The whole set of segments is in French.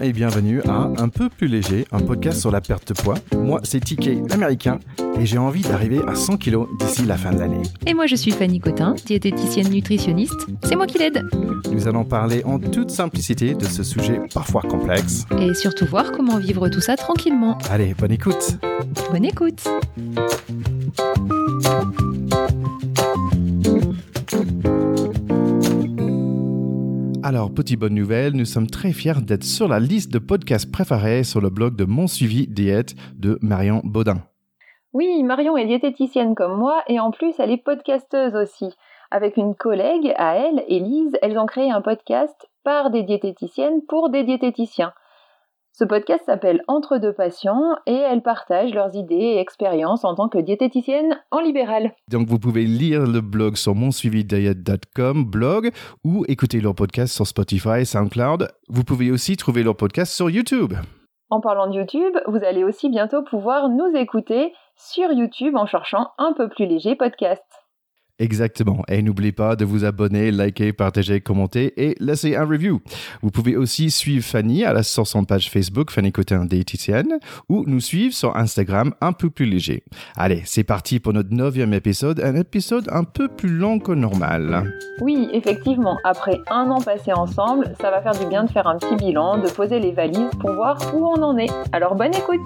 Bonjour et bienvenue à Un peu plus léger, un podcast sur la perte de poids. Moi, c'est TK américain et j'ai envie d'arriver à 100 kilos d'ici la fin de l'année. Et moi, je suis Fanny Cotin, diététicienne nutritionniste. C'est moi qui l'aide. Nous allons parler en toute simplicité de ce sujet parfois complexe. Et surtout voir comment vivre tout ça tranquillement. Allez, bonne écoute. Bonne écoute. Alors, petite bonne nouvelle, nous sommes très fiers d'être sur la liste de podcasts préférés sur le blog de Mon Suivi Diète de Marion Baudin. Oui, Marion est diététicienne comme moi et en plus elle est podcasteuse aussi. Avec une collègue à elle, Élise, elles ont créé un podcast par des diététiciennes pour des diététiciens. Ce podcast s'appelle Entre deux patients et elles partagent leurs idées et expériences en tant que diététicienne en libéral. Donc vous pouvez lire le blog sur monsuividiet.com blog ou écouter leur podcast sur Spotify, SoundCloud. Vous pouvez aussi trouver leur podcast sur YouTube. En parlant de YouTube, vous allez aussi bientôt pouvoir nous écouter sur YouTube en cherchant un peu plus léger podcast. Exactement. Et n'oubliez pas de vous abonner, liker, partager, commenter et laisser un review. Vous pouvez aussi suivre Fanny à la, sur son page Facebook, Fanny Cotin Diététicienne, ou nous suivre sur Instagram un peu plus léger. Allez, c'est parti pour notre neuvième épisode, un épisode un peu plus long que normal. Oui, effectivement, après un an passé ensemble, ça va faire du bien de faire un petit bilan, de poser les valises pour voir où on en est. Alors bonne écoute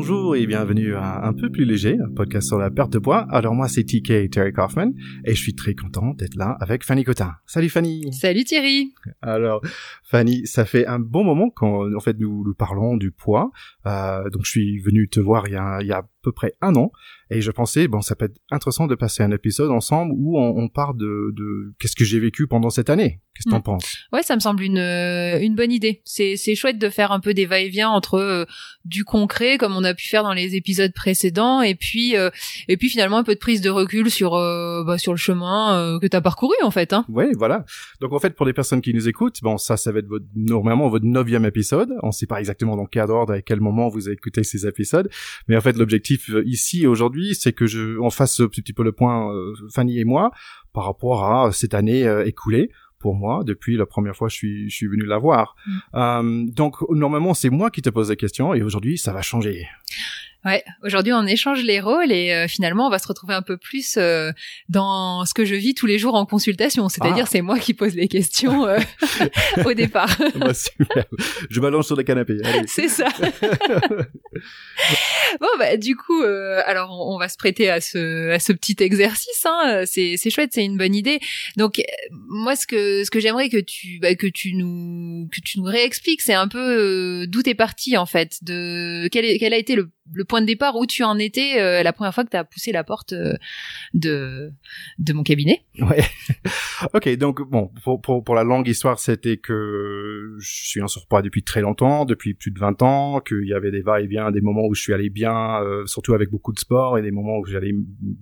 Bonjour et bienvenue à Un peu plus léger, un podcast sur la perte de poids. Alors moi c'est TK Terry Kaufman et je suis très content d'être là avec Fanny Cotin. Salut Fanny. Salut Thierry. Alors Fanny, ça fait un bon moment qu'en en fait nous, nous parlons du poids. Euh, donc je suis venu te voir il y a, il y a peu près un an et je pensais, bon, ça peut être intéressant de passer un épisode ensemble où on, on parle de, de qu'est-ce que j'ai vécu pendant cette année. Qu'est-ce que t'en Mm. penses? Ouais, ça me semble une euh, une bonne idée. C'est c'est chouette de faire un peu des va-et-vient entre euh, du concret comme on a pu faire dans les épisodes précédents et puis euh, et puis finalement un peu de prise de recul sur euh, bah, sur le chemin que t'as parcouru en fait. Hein. Ouais, voilà. Donc en fait, pour les personnes qui nous écoutent, bon, ça, ça va être votre, normalement votre neuvième épisode. On sait pas exactement dans quel ordre et à quel moment vous écoutez ces épisodes, mais en fait, l'objectif euh, ici aujourd'hui, c'est que je, on fasse un petit peu le point, euh, Fanny et moi, par rapport à cette année euh, écoulée pour moi depuis la première fois que je suis, je suis venu la voir. Euh, donc normalement, c'est moi qui te pose la question et aujourd'hui, ça va changer. Ouais, aujourd'hui on échange les rôles et euh, finalement on va se retrouver un peu plus euh, dans ce que je vis tous les jours en consultation, c'est-à-dire Ah. c'est moi qui pose les questions euh, au départ. Bah, super. Je m'allonge sur le canapé. C'est ça. bon bah du coup, euh, alors on, on va se prêter à ce à ce petit exercice. Hein. C'est c'est chouette, c'est une bonne idée. Donc euh, moi ce que ce que j'aimerais que tu bah, que tu nous que tu nous réexpliques, c'est un peu euh, d'où t'es parti en fait, de quel est, quel a été le, le point de départ où tu en étais euh, la première fois que t'as poussé la porte euh, de de mon cabinet. Ouais. ok, donc bon, pour, pour, pour la longue histoire, c'était que je suis en surpoids depuis très longtemps, depuis plus de 20 ans, qu'il y avait des va-et-vient, des moments où je suis allé bien, euh, surtout avec beaucoup de sport, et des moments où j'allais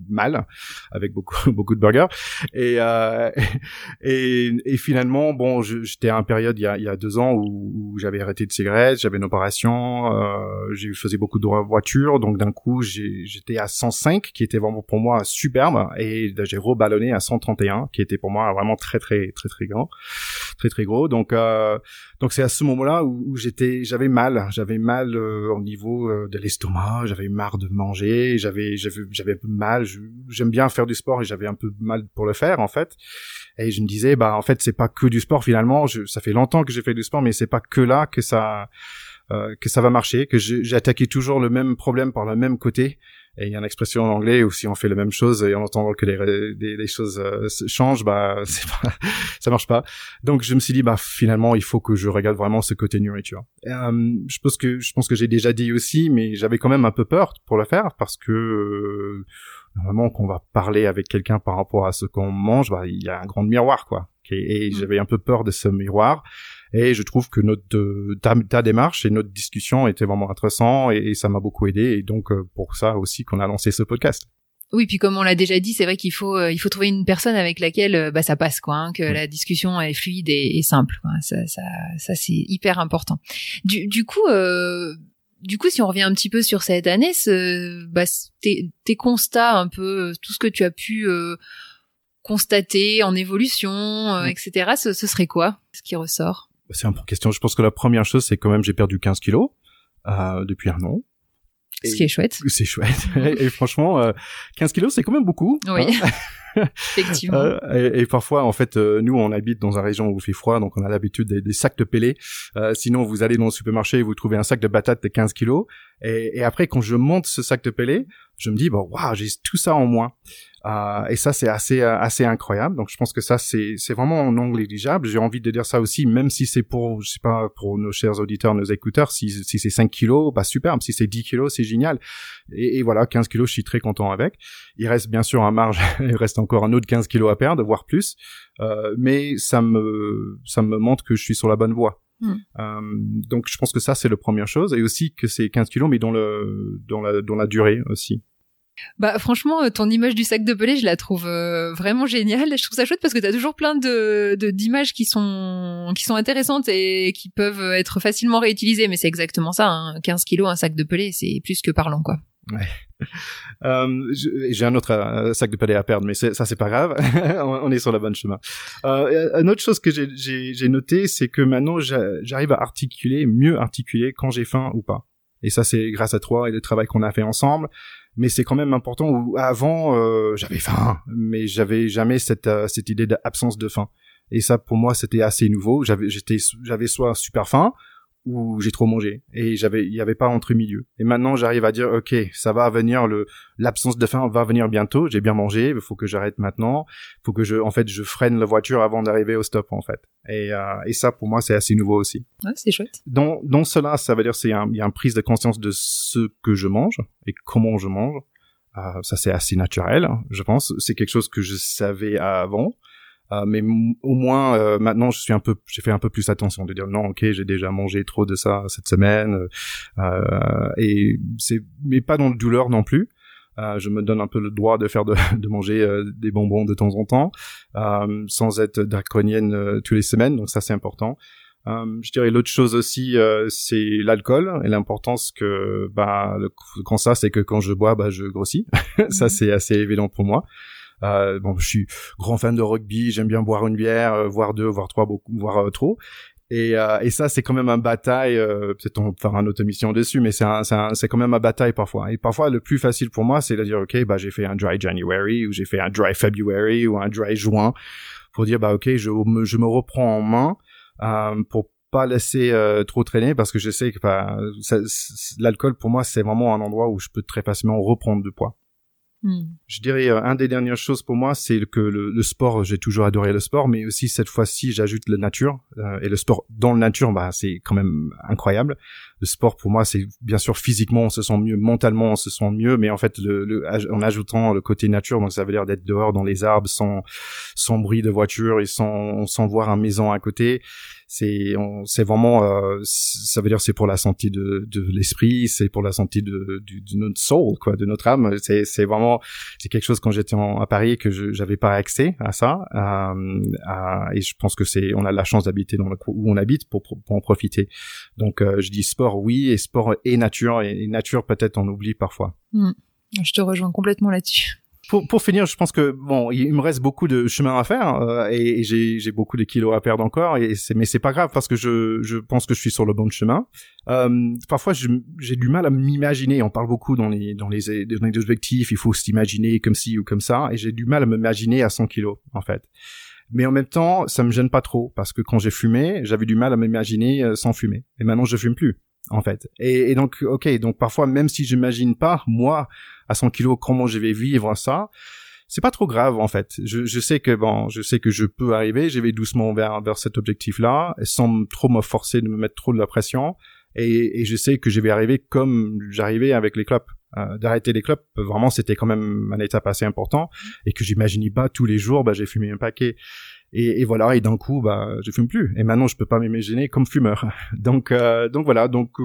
mal, avec beaucoup beaucoup de burgers. Et, euh, et, et finalement, bon, je- j'étais à une période il y a, il y a deux ans où, où j'avais arrêté de cigarettes, j'avais une opération, euh, j'ai faisais beaucoup de voitures, donc d'un coup, j'étais à 105, qui était vraiment pour moi superbe, et j'ai reballonné à 131, qui était pour moi vraiment très très très très grand, très très gros. Donc euh, donc c'est à ce moment-là où, où j'étais, j'avais mal, j'avais mal euh, au niveau euh, de l'estomac, j'avais marre de manger, j'avais j'avais j'avais mal. J'aime bien faire du sport et j'avais un peu mal pour le faire en fait. Et je me disais bah en fait c'est pas que du sport finalement. Je, ça fait longtemps que j'ai fait du sport, mais c'est pas que là que ça euh, que ça va marcher, que j'ai attaqué toujours le même problème par le même côté. Et il y a une expression en anglais où si on fait la même chose et en entendant que les, les, les choses euh, changent, bah c'est pas, ça marche pas. Donc je me suis dit bah finalement il faut que je regarde vraiment ce côté nourriture. Euh, je pense que je pense que j'ai déjà dit aussi, mais j'avais quand même un peu peur pour le faire parce que euh, normalement qu'on va parler avec quelqu'un par rapport à ce qu'on mange, bah il y a un grand miroir quoi. Et, et Mm. j'avais un peu peur de ce miroir. Et je trouve que notre euh, ta, ta démarche et notre discussion était vraiment intéressant et, et ça m'a beaucoup aidé. Et donc euh, pour ça aussi qu'on a lancé ce podcast. Oui, puis comme on l'a déjà dit, c'est vrai qu'il faut euh, il faut trouver une personne avec laquelle euh, bah ça passe quoi, hein, que la discussion est fluide et, et simple. Quoi. Ça ça ça c'est hyper important. Du du coup euh, du coup si on revient un petit peu sur cette année, ce, bah, tes, tes constats un peu tout ce que tu as pu euh, constater en évolution, etc. Ce, ce serait quoi? Ce qui ressort? C'est une bonne question. Je pense que la première chose, c'est quand même j'ai perdu 15 kilos euh, depuis un an. Ce qui est chouette. C'est chouette. et franchement, euh, 15 kilos, c'est quand même beaucoup. Oui, hein. effectivement. Euh, et, et parfois, en fait, euh, nous, on habite dans une région où il fait froid, donc on a l'habitude des, des sacs de pellets. Euh, sinon, vous allez dans le supermarché et vous trouvez un sac de patates de 15 kilos. Et, et après, quand je monte ce sac de pellets, je me dis, bon, waouh, j'ai tout ça en moins. Euh, et ça, c'est assez euh, assez incroyable. Donc, je pense que ça, c'est c'est vraiment non négligeable. J'ai envie de dire ça aussi, même si c'est pour, je sais pas, pour nos chers auditeurs, nos écouteurs, si, si c'est 5 kilos, bah superbe. Si c'est 10 kilos, c'est génial. Et, et voilà, 15 kilos, je suis très content avec. Il reste bien sûr un marge, il reste encore un autre 15 kilos à perdre, voire plus. Euh, mais ça me ça me montre que je suis sur la bonne voie. Mm. Euh, donc je pense que ça c'est la première chose et aussi que c'est 15 kilos mais dans le dans la dans la durée aussi. Bah franchement, euh, ton image du sac de pelé, je la trouve euh, vraiment géniale. Je trouve ça chouette parce que t'as toujours plein de de- d'images qui sont qui sont intéressantes et qui peuvent être facilement réutilisées. Mais c'est exactement ça. Hein. 15 kilos, un sac de pelé, c'est plus que parlant, quoi. Euh, j'ai un autre euh, sac de palais à perdre, mais ça c'est pas grave. on est sur le bon chemin. Euh, une autre chose que j'ai- noté, c'est que maintenant j'a- j'arrive à articuler, mieux articuler quand j'ai faim ou pas. Et ça c'est grâce à toi et le travail qu'on a fait ensemble. Mais c'est quand même important. Où avant euh, j'avais faim, mais j'avais jamais cette euh, cette idée d'absence de faim. Et ça pour moi c'était assez nouveau. J'avais j'étais j'avais soit super faim où j'ai trop mangé. Et j'avais il y avait pas entre milieu. Et maintenant j'arrive à dire ok ça va venir le l'absence de faim va venir bientôt. J'ai bien mangé. Il faut que j'arrête maintenant. Faut que je en fait je freine la voiture avant d'arriver au stop en fait. Et euh, et ça pour moi c'est assez nouveau aussi. Ouais, c'est chouette. dans dans cela ça veut dire c'est un il y a une prise de conscience de ce que je mange et comment je mange. Euh, ça c'est assez naturel hein, je pense. C'est quelque chose que je savais avant euh, mais au moins euh, maintenant je suis un peu j'ai fait un peu plus attention de dire non ok j'ai déjà mangé trop de ça cette semaine euh, et c'est mais pas dans le douleur non plus euh, je me donne un peu le droit de faire de, de manger euh, des bonbons de temps en temps euh, sans être draconienne euh, tous les semaines donc ça c'est important euh, je dirais l'autre chose aussi, euh, c'est l'alcool et l'importance que bah le constat c'est que quand je bois, bah je grossis. ça Mhm. c'est assez évident pour moi. Euh, bon, je suis grand fan de rugby, j'aime bien boire une bière, euh, voire deux, voire trois, beaucoup, voire euh, trop. Et, euh, et ça, c'est quand même un bataille. Euh, Peut-être on fera une autre émission dessus, mais c'est c'est quand même un bataille parfois. Et parfois, le plus facile pour moi, c'est de dire, ok, bah j'ai fait un dry January ou j'ai fait un dry February ou un dry juin, pour dire, bah ok, je me, je me reprends en main euh, pour pas laisser euh, trop traîner parce que je sais que bah, l'alcool pour moi c'est vraiment un endroit où je peux très facilement reprendre du poids. Hmm. Je dirais euh, un des dernières choses pour moi, c'est que le, le sport, j'ai toujours adoré le sport, mais aussi cette fois-ci, j'ajoute la nature euh, et le sport dans la nature, bah c'est quand même incroyable. Le sport pour moi, c'est bien sûr physiquement on se sent mieux, mentalement on se sent mieux, mais en fait le, le- en ajoutant le côté nature, donc ça veut dire d'être dehors dans les arbres sans sans bruit de voiture et sans sans voir un maison à côté. C'est c'est vraiment euh, ça veut dire c'est pour la santé de de l'esprit, c'est pour la santé de, du- de notre soul quoi, de notre âme. C'est c'est vraiment c'est quelque chose quand j'étais à Paris que je j'avais pas accès à ça euh, et je pense que c'est on a la chance d'habiter dans le où on habite pour, pour, en profiter donc euh, je dis sport oui et sport et nature et, et nature peut-être on oublie parfois Je te rejoins complètement là-dessus. Pour, pour finir, je pense que bon, il me reste beaucoup de chemin à faire euh, et, et j'ai beaucoup de kilos à perdre encore et c'est mais c'est pas grave parce que je je pense que je suis sur le bon chemin. Euh, parfois, j'ai du mal à m'imaginer. On parle beaucoup dans les dans les dans les objectifs, il faut s'imaginer comme ci ou comme ça et j'ai du mal à m'imaginer à 100 kilos en fait. Mais en même temps, ça me gêne pas trop parce que quand j'ai fumé, j'avais du mal à m'imaginer euh, sans fumer. Et maintenant, je fume plus en fait. Et, et donc, ok, donc parfois, même si j'imagine pas moi à 100 kilos comment je vais vivre ça, c'est pas trop grave en fait. Je, je sais que bon, je sais que je peux arriver. Je vais doucement vers vers cet objectif-là, sans trop me forcer de me mettre trop de la pression. Et, et je sais que je vais arriver comme j'arrivais avec les clopes. Euh, D'arrêter les clopes, vraiment, c'était quand même une étape assez important et que j'imaginais pas tous les jours. Bah, j'ai fumé un paquet. Et, et voilà, et d'un coup, bah, je fume plus. Et maintenant, je peux pas m'imaginer comme fumeur. Donc, euh, donc voilà. Donc, euh,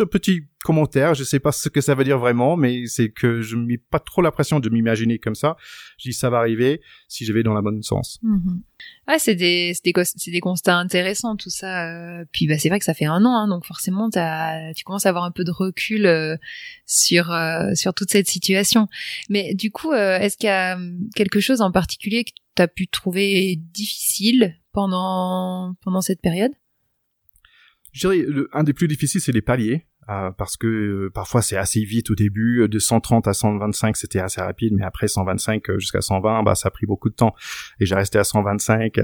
un petit commentaire. Je sais pas ce que ça veut dire vraiment, mais c'est que je mets pas trop la pression de m'imaginer comme ça. Je dis ça va arriver si je vais dans la bonne sens. Mhm. Ah, c'est des, des, constats intéressants tout ça. Euh. Puis bah c'est vrai que ça fait un an, hein, donc forcément t'as, tu commences à avoir un peu de recul euh, sur euh, sur toute cette situation. Mais du coup, est-ce qu'il y a hum, quelque chose en particulier que t'as pu trouver difficile pendant pendant cette période? Je dirais un des plus difficiles, c'est les paliers. Euh, parce que euh, parfois c'est assez vite au début, euh, de 130 à 125 c'était assez rapide, mais après 125 jusqu'à 120, bah ça a pris beaucoup de temps. Et j'ai resté à 125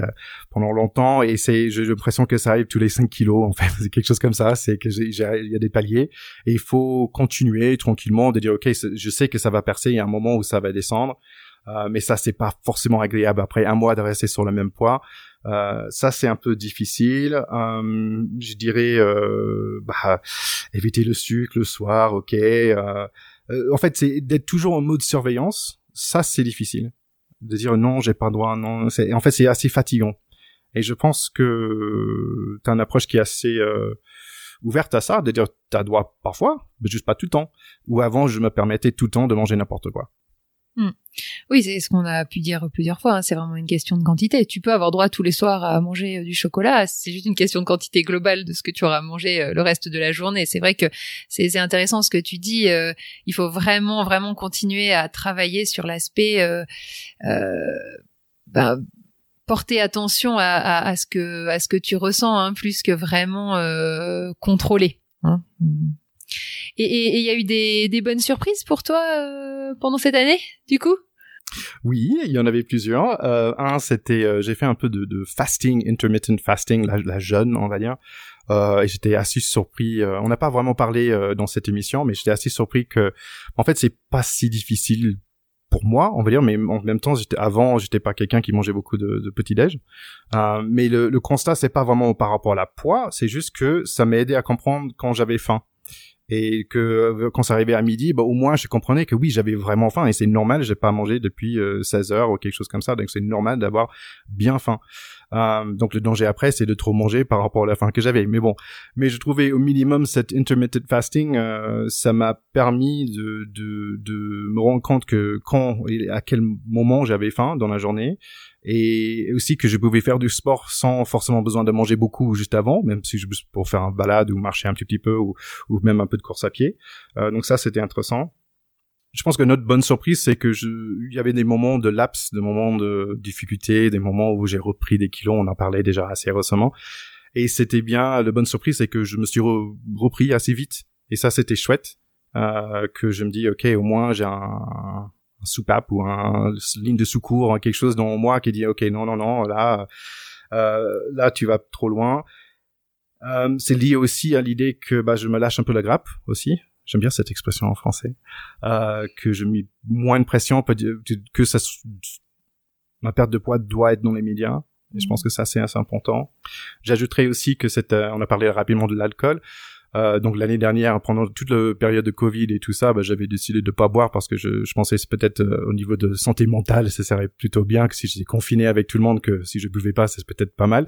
pendant longtemps, et c'est j'ai l'impression que ça arrive tous les 5 kilos en fait, c'est quelque chose comme ça, c'est que il y a des paliers, et il faut continuer tranquillement de dire ok, je sais que ça va percer, il y a un moment où ça va descendre, mais ça c'est pas forcément agréable après un mois de rester sur le même poids. Euh, ça c'est un peu difficile. Euh, je dirais euh, bah, éviter le sucre le soir, ok. Euh, en fait, c'est d'être toujours en mode surveillance. Ça c'est difficile. De dire non, j'ai pas droit, non. En fait, c'est assez fatigant. Et je pense que tu as une approche qui est assez ouverte à ça, de dire t'as droit parfois, mais juste pas tout le temps. Ou avant, je me permettais tout le temps de manger n'importe quoi. Hmm. Oui, c'est ce qu'on a pu dire plusieurs fois. Hein. C'est vraiment une question de quantité. Tu peux avoir droit tous les soirs à manger euh, du chocolat. C'est juste une question de quantité globale de ce que tu auras mangé euh, le reste de la journée. C'est vrai que c'est intéressant ce que tu dis. Euh, il faut vraiment, vraiment continuer à travailler sur l'aspect ben, porter attention à, ce que à ce que tu ressens, hein, plus que vraiment contrôler. Hein. Hmm. Et il y a eu des, des, bonnes surprises pour toi euh, pendant cette année, du coup? Oui, il y en avait plusieurs. Euh, un, c'était, euh, j'ai fait un peu de, de, fasting, intermittent fasting, la, la jeune, on va dire. Euh, et j'étais assez surpris. Euh, on n'a pas vraiment parlé dans cette émission, mais j'étais assez surpris que, en fait, c'est pas si difficile pour moi, on va dire, mais en même temps, j'étais avant, j'étais pas quelqu'un qui mangeait beaucoup de, de petit déj. mais le, le constat, c'est pas vraiment par rapport à la poids, c'est juste que ça m'a aidé à comprendre quand j'avais faim et que euh, quand ça arrivait à midi, bah, au moins je comprenais que oui, j'avais vraiment faim et c'est normal, j'ai pas mangé depuis 16 euh, heures ou quelque chose comme ça, donc c'est normal d'avoir bien faim. Euh, donc le danger après, c'est de trop manger par rapport à la faim que j'avais. Mais bon, mais je trouvais au minimum cet intermittent fasting, euh, ça m'a permis de, de, de me rendre compte que quand et à quel moment j'avais faim dans la journée, et aussi que je pouvais faire du sport sans forcément besoin de manger beaucoup juste avant, même si je pour faire un balade ou marcher un petit, peu ou, ou même un peu de course à pied. Euh, donc ça, c'était intéressant. Je pense que notre bonne surprise, c'est que je, il y avait des moments de lapse, des moments de difficulté, des moments où j'ai repris des kilos. On en parlait déjà assez récemment. Et c'était bien. La bonne surprise, c'est que je me suis repris assez vite. Et ça, c'était chouette. Euh, que je me dis, ok, au moins j'ai un soupape ou un ligne de secours, quelque chose dans moi qui dit ok non non non là euh, là tu vas trop loin. Euh, c'est lié aussi à l'idée que bah, je me lâche un peu la grappe aussi. J'aime bien cette expression en français. Euh, que je mets moins de pression, que ça, ma perte de poids doit être dans les médias. Et je mmh. pense que ça c'est assez important. J'ajouterais aussi que cette, on a parlé rapidement de l'alcool. Euh, donc l'année dernière, pendant toute la période de Covid et tout ça, bah, j'avais décidé de pas boire parce que je, je pensais peut-être euh, au niveau de santé mentale, ça serait plutôt bien que si j'étais confiné avec tout le monde, que si je buvais pas, c'est peut-être pas mal.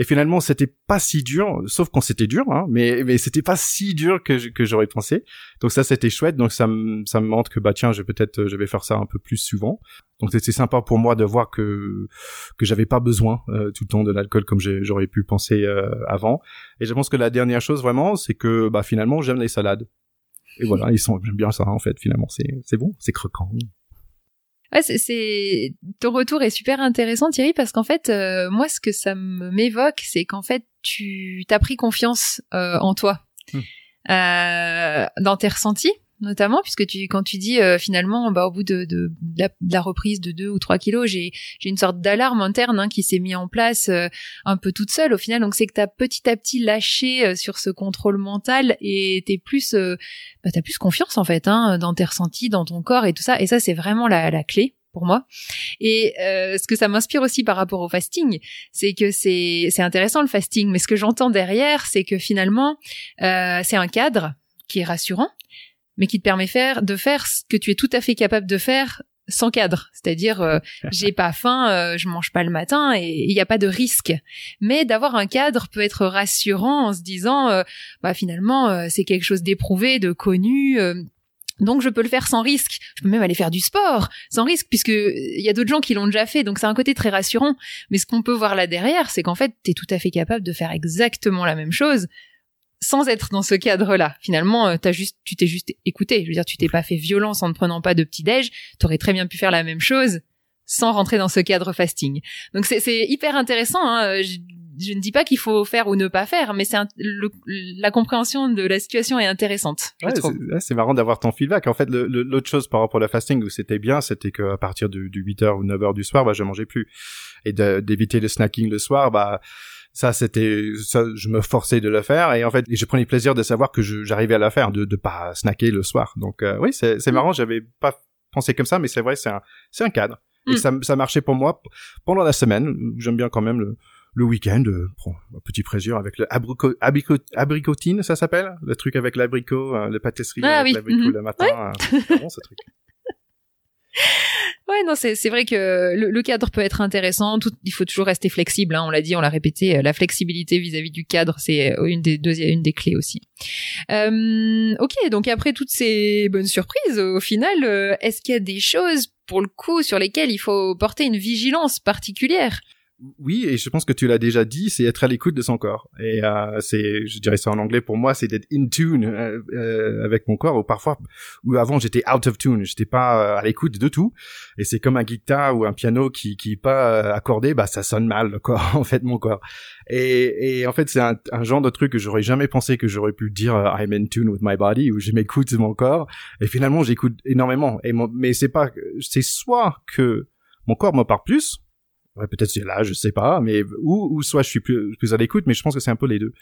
Et finalement, c'était pas si dur, sauf quand c'était dur, hein, mais mais c'était pas si dur que que j'aurais pensé. Donc ça, c'était chouette. Donc ça me ça me montre que bah tiens, je peut-être je vais faire ça un peu plus souvent. Donc c'était sympa pour moi de voir que que j'avais pas besoin euh, tout le temps de l'alcool comme j'aurais pu penser euh, avant. Et je pense que la dernière chose vraiment, c'est que bah finalement j'aime les salades. Et voilà, ils sont j'aime bien ça en fait. Finalement, c'est c'est bon, c'est croquant. Ouais, c'est ton retour est super intéressant Thierry parce qu'en fait euh, moi ce que ça m'évoque c'est qu'en fait tu t'as pris confiance euh, en toi hmm. euh, dans tes ressentis notamment puisque tu quand tu dis euh, finalement bah au bout de, de, la, reprise de 2 ou 3 kilos j'ai j'ai une sorte d'alarme interne hein, qui s'est mis en place euh, un peu toute seule au final. Donc c'est que tu as petit à petit lâché euh, sur ce contrôle mental et t'es plus bah t'as plus confiance en fait hein, dans tes ressentis dans ton corps et tout ça. Et ça c'est vraiment la, la clé pour moi. Et ce que ça m'inspire aussi par rapport au fasting, c'est que c'est c'est intéressant le fasting, mais ce que j'entends derrière, c'est que finalement euh, c'est un cadre qui est rassurant, mais qui te permet faire, de faire ce que tu es tout à fait capable de faire sans cadre, c'est-à-dire euh, j'ai pas faim, euh, je mange pas le matin et il n'y a pas de risque. Mais d'avoir un cadre peut être rassurant en se disant, euh, bah finalement c'est quelque chose d'éprouvé, de connu Donc je peux le faire sans risque. Je peux même aller faire du sport sans risque puisque il y a d'autres gens qui l'ont déjà fait. Donc c'est un côté très rassurant. Mais ce qu'on peut voir là derrière, c'est qu'en fait, tu es tout à fait capable de faire exactement la même chose sans être dans ce cadre-là. Finalement, euh, t'as juste, tu t'es juste écouté. Je veux dire, tu t'es pas fait violence en ne prenant pas de petit déj. T'aurais très bien pu faire la même chose sans rentrer dans ce cadre fasting. Donc c'est hyper intéressant. Hein. Je, je, ne dis pas qu'il faut faire ou ne pas faire, mais c'est la compréhension de la situation est intéressante. c'est marrant d'avoir ton feedback. En fait, l'autre chose par rapport à la fasting où c'était bien, c'était qu'à partir du, du 8h ou 9h du soir, bah, je mangeais plus. Et d'éviter le snacking le soir, bah ça c'était ça je me forçais de le faire et en fait je prenais plaisir de savoir que j'arrivais à la faire de de pas snacker le soir donc euh, oui c'est c'est mm. marrant j'avais pas pensé comme ça mais c'est vrai c'est un c'est un cadre et mm. ça ça marchait pour moi pendant la semaine j'aime bien quand même le le week-end, euh, un petit plaisir avec le abricot, abricotine, ça s'appelle, le truc avec l'abricot, euh, le pâtisserie ah, avec l'abricot mm-hmm. le matin. c'est bon ce truc. Ouais, non, c'est vrai que le, cadre peut être intéressant. Tout, il faut toujours rester flexible. Hein, on l'a dit, on l'a répété. Euh, la flexibilité vis-à-vis du cadre, c'est euh, une des deux, une des clés aussi. Euh, ok, donc après toutes ces bonnes surprises, au final, euh, est-ce qu'il y a des choses pour le coup sur lesquelles il faut porter une vigilance particulière? Oui, et je pense que tu l'as déjà dit, c'est être à l'écoute de son corps. Et euh, c'est, je dirais ça en anglais pour moi, c'est d'être in tune euh, euh, avec mon corps. Ou parfois, ou avant j'étais out of tune, j'étais pas à l'écoute de tout. Et c'est comme un guitare ou un piano qui qui est pas accordé, bah ça sonne mal le corps, en fait mon corps. Et, et en fait c'est un, un, genre de truc que j'aurais jamais pensé que j'aurais pu dire I'm in tune with my body ou je m'écoute mon corps. Et finalement j'écoute énormément. Et mais c'est pas, c'est soit que mon corps me parle plus Ouais, peut-être c'est là, je sais pas, mais ou, ou soit je suis plus, plus à l'écoute, mais je pense que c'est un peu les deux.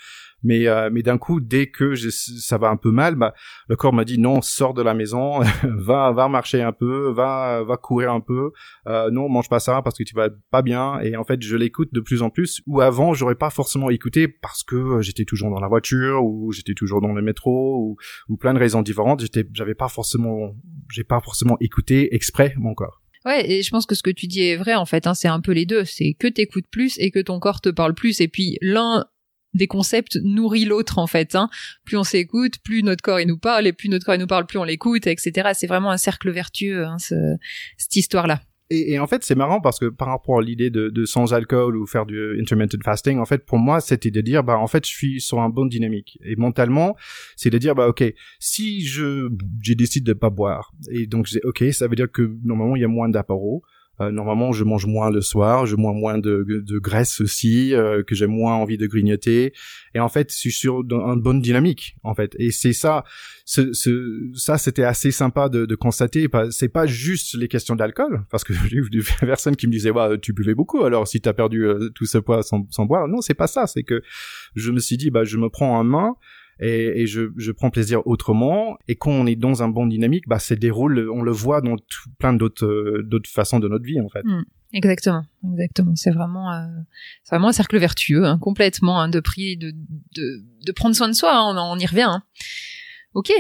Mais euh, mais d'un coup, dès que ça va un peu mal, bah le corps m'a dit non, sors de la maison, va va marcher un peu, va va courir un peu, euh, non mange pas ça parce que tu vas pas bien. Et en fait, je l'écoute de plus en plus. Ou avant, j'aurais pas forcément écouté parce que j'étais toujours dans la voiture ou j'étais toujours dans le métro ou, ou plein de raisons différentes. J'étais, j'avais pas forcément, j'ai pas forcément écouté exprès mon corps. Ouais, et je pense que ce que tu dis est vrai en fait. Hein, c'est un peu les deux. C'est que t'écoutes plus et que ton corps te parle plus. Et puis l'un des concepts nourrit l'autre en fait. Hein. Plus on s'écoute, plus notre corps il nous parle, et plus notre corps nous parle, plus on l'écoute, etc. C'est vraiment un cercle vertueux hein, ce, cette histoire-là. Et, et, en fait, c'est marrant parce que par rapport à l'idée de, de, sans alcool ou faire du intermittent fasting, en fait, pour moi, c'était de dire, bah, en fait, je suis sur un bon dynamique. Et mentalement, c'est de dire, bah, ok, si je, j'ai décidé de pas boire, et donc, j'ai, ok, ça veut dire que normalement, il y a moins d'apéro. Euh, normalement, je mange moins le soir, je mange moins de, de graisse aussi, euh, que j'ai moins envie de grignoter. Et en fait, je suis sur une bonne dynamique, en fait. Et c'est ça, ce, ce, ça, c'était assez sympa de, de constater. C'est pas juste les questions d'alcool, parce que j'ai eu des personnes qui me disaient, bah, tu buvais beaucoup, alors si t'as perdu euh, tout ce poids sans, sans boire. Non, c'est pas ça. C'est que je me suis dit, bah, je me prends en main et, et je, je, prends plaisir autrement. Et quand on est dans un bon dynamique, bah, c'est déroule, on le voit dans plein d'autres euh, d'autres façons de notre vie en fait. Mm. exactement, exactement. C'est vraiment, euh, c'est vraiment un cercle vertueux, hein, complètement, hein, de prix, de, de, de prendre soin de soi. Hein, on, on, y revient. Hein. Ok,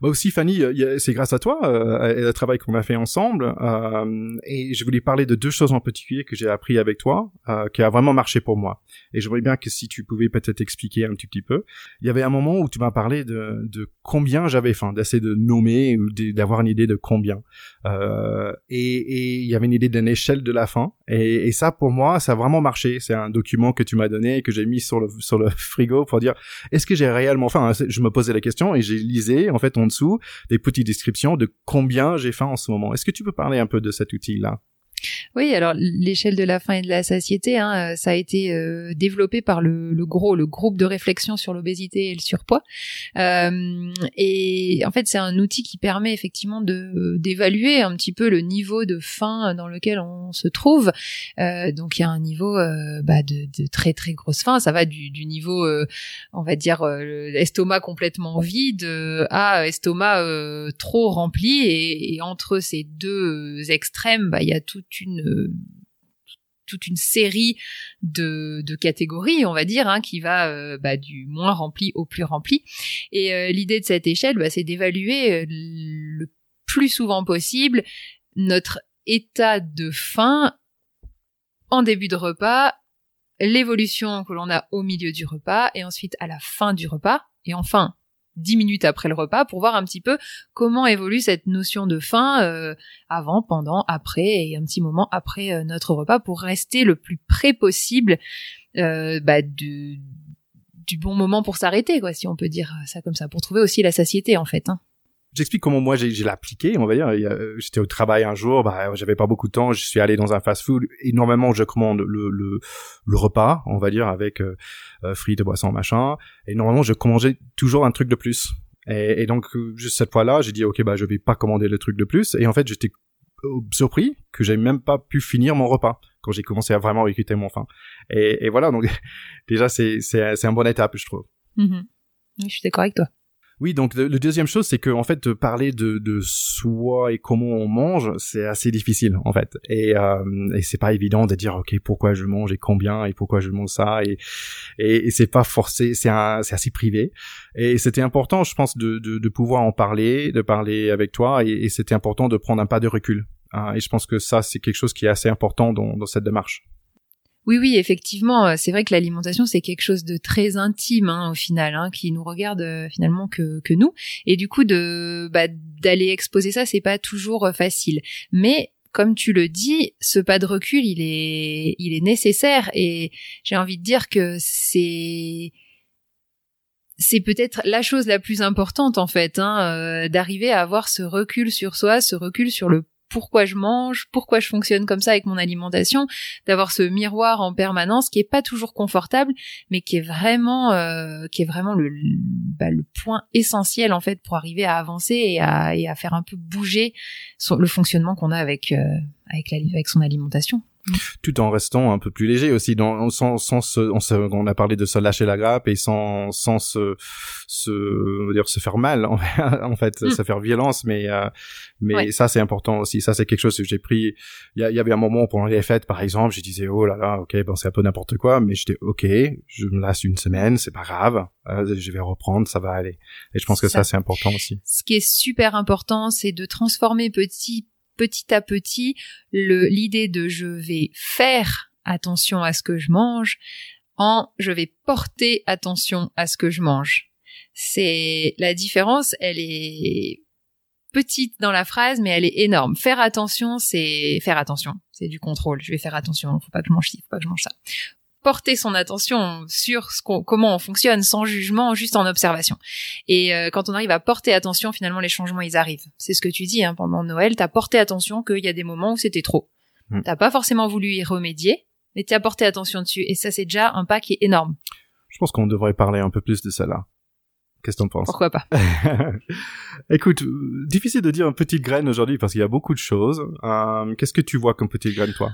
bah aussi Fanny, c'est grâce à toi euh, et le travail qu'on a fait ensemble. Euh, et je voulais parler de deux choses en particulier que j'ai appris avec toi, euh, qui a vraiment marché pour moi. Et je voudrais bien que si tu pouvais peut-être expliquer un petit, petit peu. Il y avait un moment où tu m'as parlé de, de combien j'avais faim, d'essayer de nommer ou d'avoir une idée de combien. Euh, et, et il y avait une idée d'une échelle de la faim. Et, et, ça, pour moi, ça a vraiment marché. C'est un document que tu m'as donné et que j'ai mis sur le sur le frigo pour dire est-ce que j'ai réellement faim? Je me posais la question et j'ai lisé en fait en dessous des petites descriptions de combien j'ai faim en ce moment. Est-ce que tu peux parler un peu de cet outil-là? Oui, alors l'échelle de la faim et de la satiété, hein, euh, ça a été euh, développé par le, le, gros, le groupe de réflexion sur l'obésité et le surpoids. Euh, et en fait, c'est un outil qui permet effectivement de d'évaluer un petit peu le niveau de faim dans lequel on se trouve. Euh, donc il y a un niveau euh, bah, de, de, très très grosse faim. Ça va du, du niveau, on va dire, estomac complètement vide à estomac trop rempli. Et, et, entre ces deux extrêmes, bah, il y a une série de, de catégories, on va dire, hein, qui va euh, bah, du moins rempli au plus rempli. Et euh, l'idée de cette échelle, bah, c'est d'évaluer euh, le plus souvent possible notre état de faim en début de repas, l'évolution que l'on a au milieu du repas, et ensuite à la fin du repas, et enfin dix minutes après le repas pour voir un petit peu comment évolue cette notion de faim euh, avant, pendant, après et un petit moment après euh, notre repas pour rester le plus près possible euh, bah, du, bon moment pour s'arrêter, quoi, si on peut dire ça comme ça, pour trouver aussi la satiété en fait. Hein. J'explique comment moi j'ai l'appliqué, on va dire. J'étais au travail un jour, bah, j'avais pas beaucoup de temps, je suis allé dans un fast-food et normalement je commande le, le, le repas, on va dire, avec euh, euh frites, boissons, machin. Et normalement je commandais toujours un truc de plus. Et, donc juste cette fois-là, j'ai dit ok bah je vais pas commander le truc de plus. Et en fait j'étais surpris que j'ai même pas pu finir mon repas quand j'ai commencé à vraiment écouter mon faim. Et, voilà donc déjà c'est c'est c'est un bon étape je trouve. Mm-hmm. Je suis d'accord avec toi. Oui, donc le, deuxième chose, c'est que en fait, parler de, de soi et comment on mange, c'est assez difficile en fait, et, euh, et c'est pas évident de dire ok pourquoi je mange et combien et pourquoi je mange ça et et, c'est pas forcé, c'est c'est assez privé et c'était important, je pense, de, de, de pouvoir en parler, de parler avec toi et, et c'était important de prendre un pas de recul. Hein, et je pense que ça, c'est quelque chose qui est assez important dans, dans cette démarche. Oui, oui, effectivement, euh, c'est vrai que l'alimentation c'est quelque chose de très intime hein, au final, hein, qui nous regarde euh, finalement que, nous, et du coup de bah, d'aller exposer ça, c'est pas toujours euh, facile. Mais comme tu le dis, ce pas de recul, il est il est nécessaire, et j'ai envie de dire que c'est c'est peut-être la chose la plus importante en fait, hein, d'arriver à avoir ce recul sur soi, ce recul sur le pourquoi je mange, pourquoi je fonctionne comme ça avec mon alimentation, d'avoir ce miroir en permanence qui est pas toujours confortable, mais qui est vraiment, euh, qui est vraiment le, bah, le point essentiel en fait pour arriver à avancer et à, et à faire un peu bouger le fonctionnement qu'on a avec euh, avec, la, avec son alimentation tout en restant un peu plus léger aussi dans sans sans se, on, se, on a parlé de se lâcher la grappe et sans sans se se on va dire se faire mal en, fait mm. se faire violence mais euh, mais ça c'est important aussi. Ça c'est quelque chose que j'ai pris il y, y, avait un moment pendant les fêtes par exemple je disais oh là là ok bon c'est un peu n'importe quoi mais j'étais ok je me lasse une semaine c'est pas grave euh, je vais reprendre ça va aller. Et je pense que ça. c'est important aussi. Ce qui est super important c'est de transformer petit petit à petit l'idée de je vais faire attention à ce que je mange en je vais porter attention à ce que je mange. C'est la différence, elle est petite dans la phrase, mais elle est énorme. Faire attention, c'est faire attention, c'est du contrôle. Je vais faire attention, faut pas que je mange ci, faut pas que je mange ça porter son attention sur ce comment on fonctionne sans jugement, juste en observation. Et euh, quand on arrive à porter attention, finalement, les changements, ils arrivent. C'est ce que tu dis, hein, pendant Noël, t'as porté attention qu'il y a des moments où c'était trop. Mm. T'as pas forcément voulu y remédier, mais t'as porté attention dessus. Et ça, c'est déjà un pas qui est énorme. Je pense qu'on devrait parler un peu plus de ça là. Qu'est-ce que t'en penses? Pourquoi pas Écoute, difficile de dire une petite graine aujourd'hui parce qu'il y a beaucoup de choses. Euh, Qu'est-ce que tu vois comme petite graine, toi?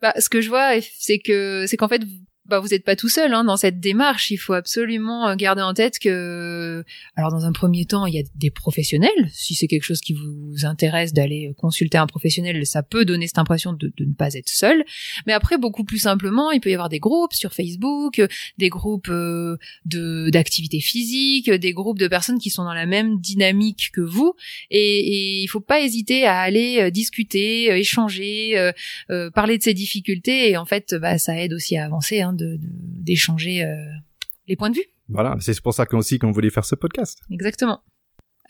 Bah, ce que je vois, c'est que c'est qu'en fait, bah vous n'êtes pas tout seul hein, dans cette démarche. Il faut absolument euh, garder en tête que, alors dans un premier temps, il y a des professionnels. Si c'est quelque chose qui vous intéresse d'aller consulter un professionnel, ça peut donner cette impression de, ne pas être seul. Mais après, beaucoup plus simplement, il peut y avoir des groupes sur Facebook, des groupes euh, de d'activités physiques, des groupes de personnes qui sont dans la même dynamique que vous. Et, et il faut pas hésiter à aller euh, discuter, échanger, parler de ses difficultés. Et en fait, bah, ça aide aussi à avancer. Hein, d'échanger euh, les points de vue. Voilà, c'est pour ça qu'on aussi qu'on voulait faire ce podcast. Exactement.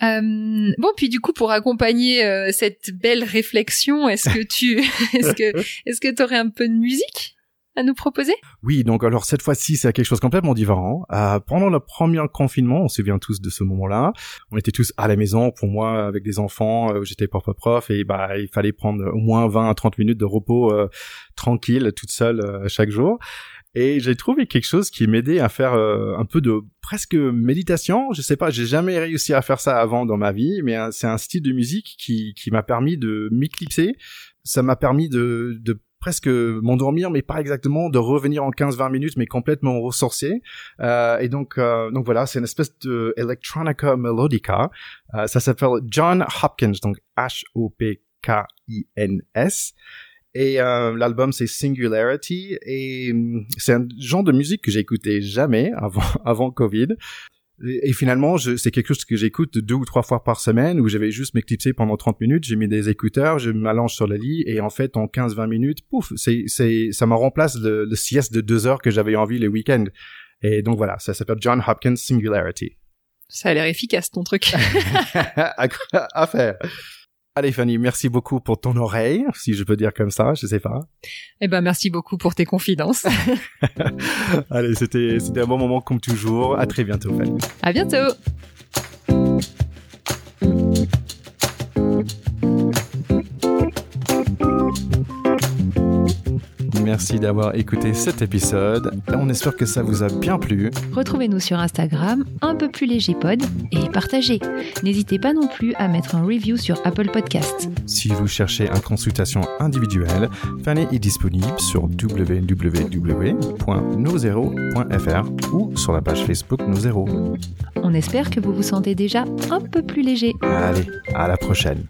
Euh, bon, puis du coup, pour accompagner euh, cette belle réflexion, est-ce que tu, est-ce que, est-ce que tu aurais un peu de musique à nous proposer? Oui, donc alors cette fois-ci, c'est quelque chose complètement différent. Euh, pendant le premier confinement, on se souvient tous de ce moment-là. On était tous à la maison, pour moi, avec des enfants. Euh, J'étais prof prof et bah il fallait prendre au moins 20 à 30 minutes de repos tranquille, toute seule chaque jour. Et j'ai trouvé quelque chose qui m'aidait à faire euh, un peu de presque méditation. Je sais pas, j'ai jamais réussi à faire ça avant dans ma vie, mais euh, c'est un style de musique qui, qui m'a permis de m'éclipser. Ça m'a permis de, de presque m'endormir, mais pas exactement, de revenir en 15-20 minutes, mais complètement ressourcé. Euh, et donc, euh, donc voilà, c'est une espèce de electronica melodica. Euh, ça s'appelle John Hopkins, donc H-O-P-K-I-N-S. Et euh, l'album c'est Singularity et hum, c'est un genre de musique que j'écoutais jamais avant avant Covid. Et, finalement, c'est quelque chose que j'écoute deux ou trois fois par semaine où j'avais juste m'éclipser pendant 30 minutes, j'ai mis des écouteurs, je m'allonge sur le lit et en fait en 15-20 minutes, pouf, c'est c'est ça me remplace le, le sieste de deux heures que j'avais envie les week-ends. Et donc voilà, ça s'appelle John Hopkins Singularity. Ça a l'air efficace ton truc. à faire? Allez Fanny, merci beaucoup pour ton oreille, si je peux dire comme ça, je sais pas. Eh ben merci beaucoup pour tes confidences. Allez, c'était c'était un bon moment comme toujours. À très bientôt Fanny. À bientôt. Merci d'avoir écouté cet épisode. On espère que ça vous a bien plu. Retrouvez-nous sur Instagram, un peu plus léger pod, et partagez. N'hésitez pas non plus à mettre un review sur Apple Podcasts. Si vous cherchez une consultation individuelle, Fanny est disponible sur www.nozero.fr ou sur la page Facebook Nozero. On espère que vous vous sentez déjà un peu plus léger. Allez, à la prochaine.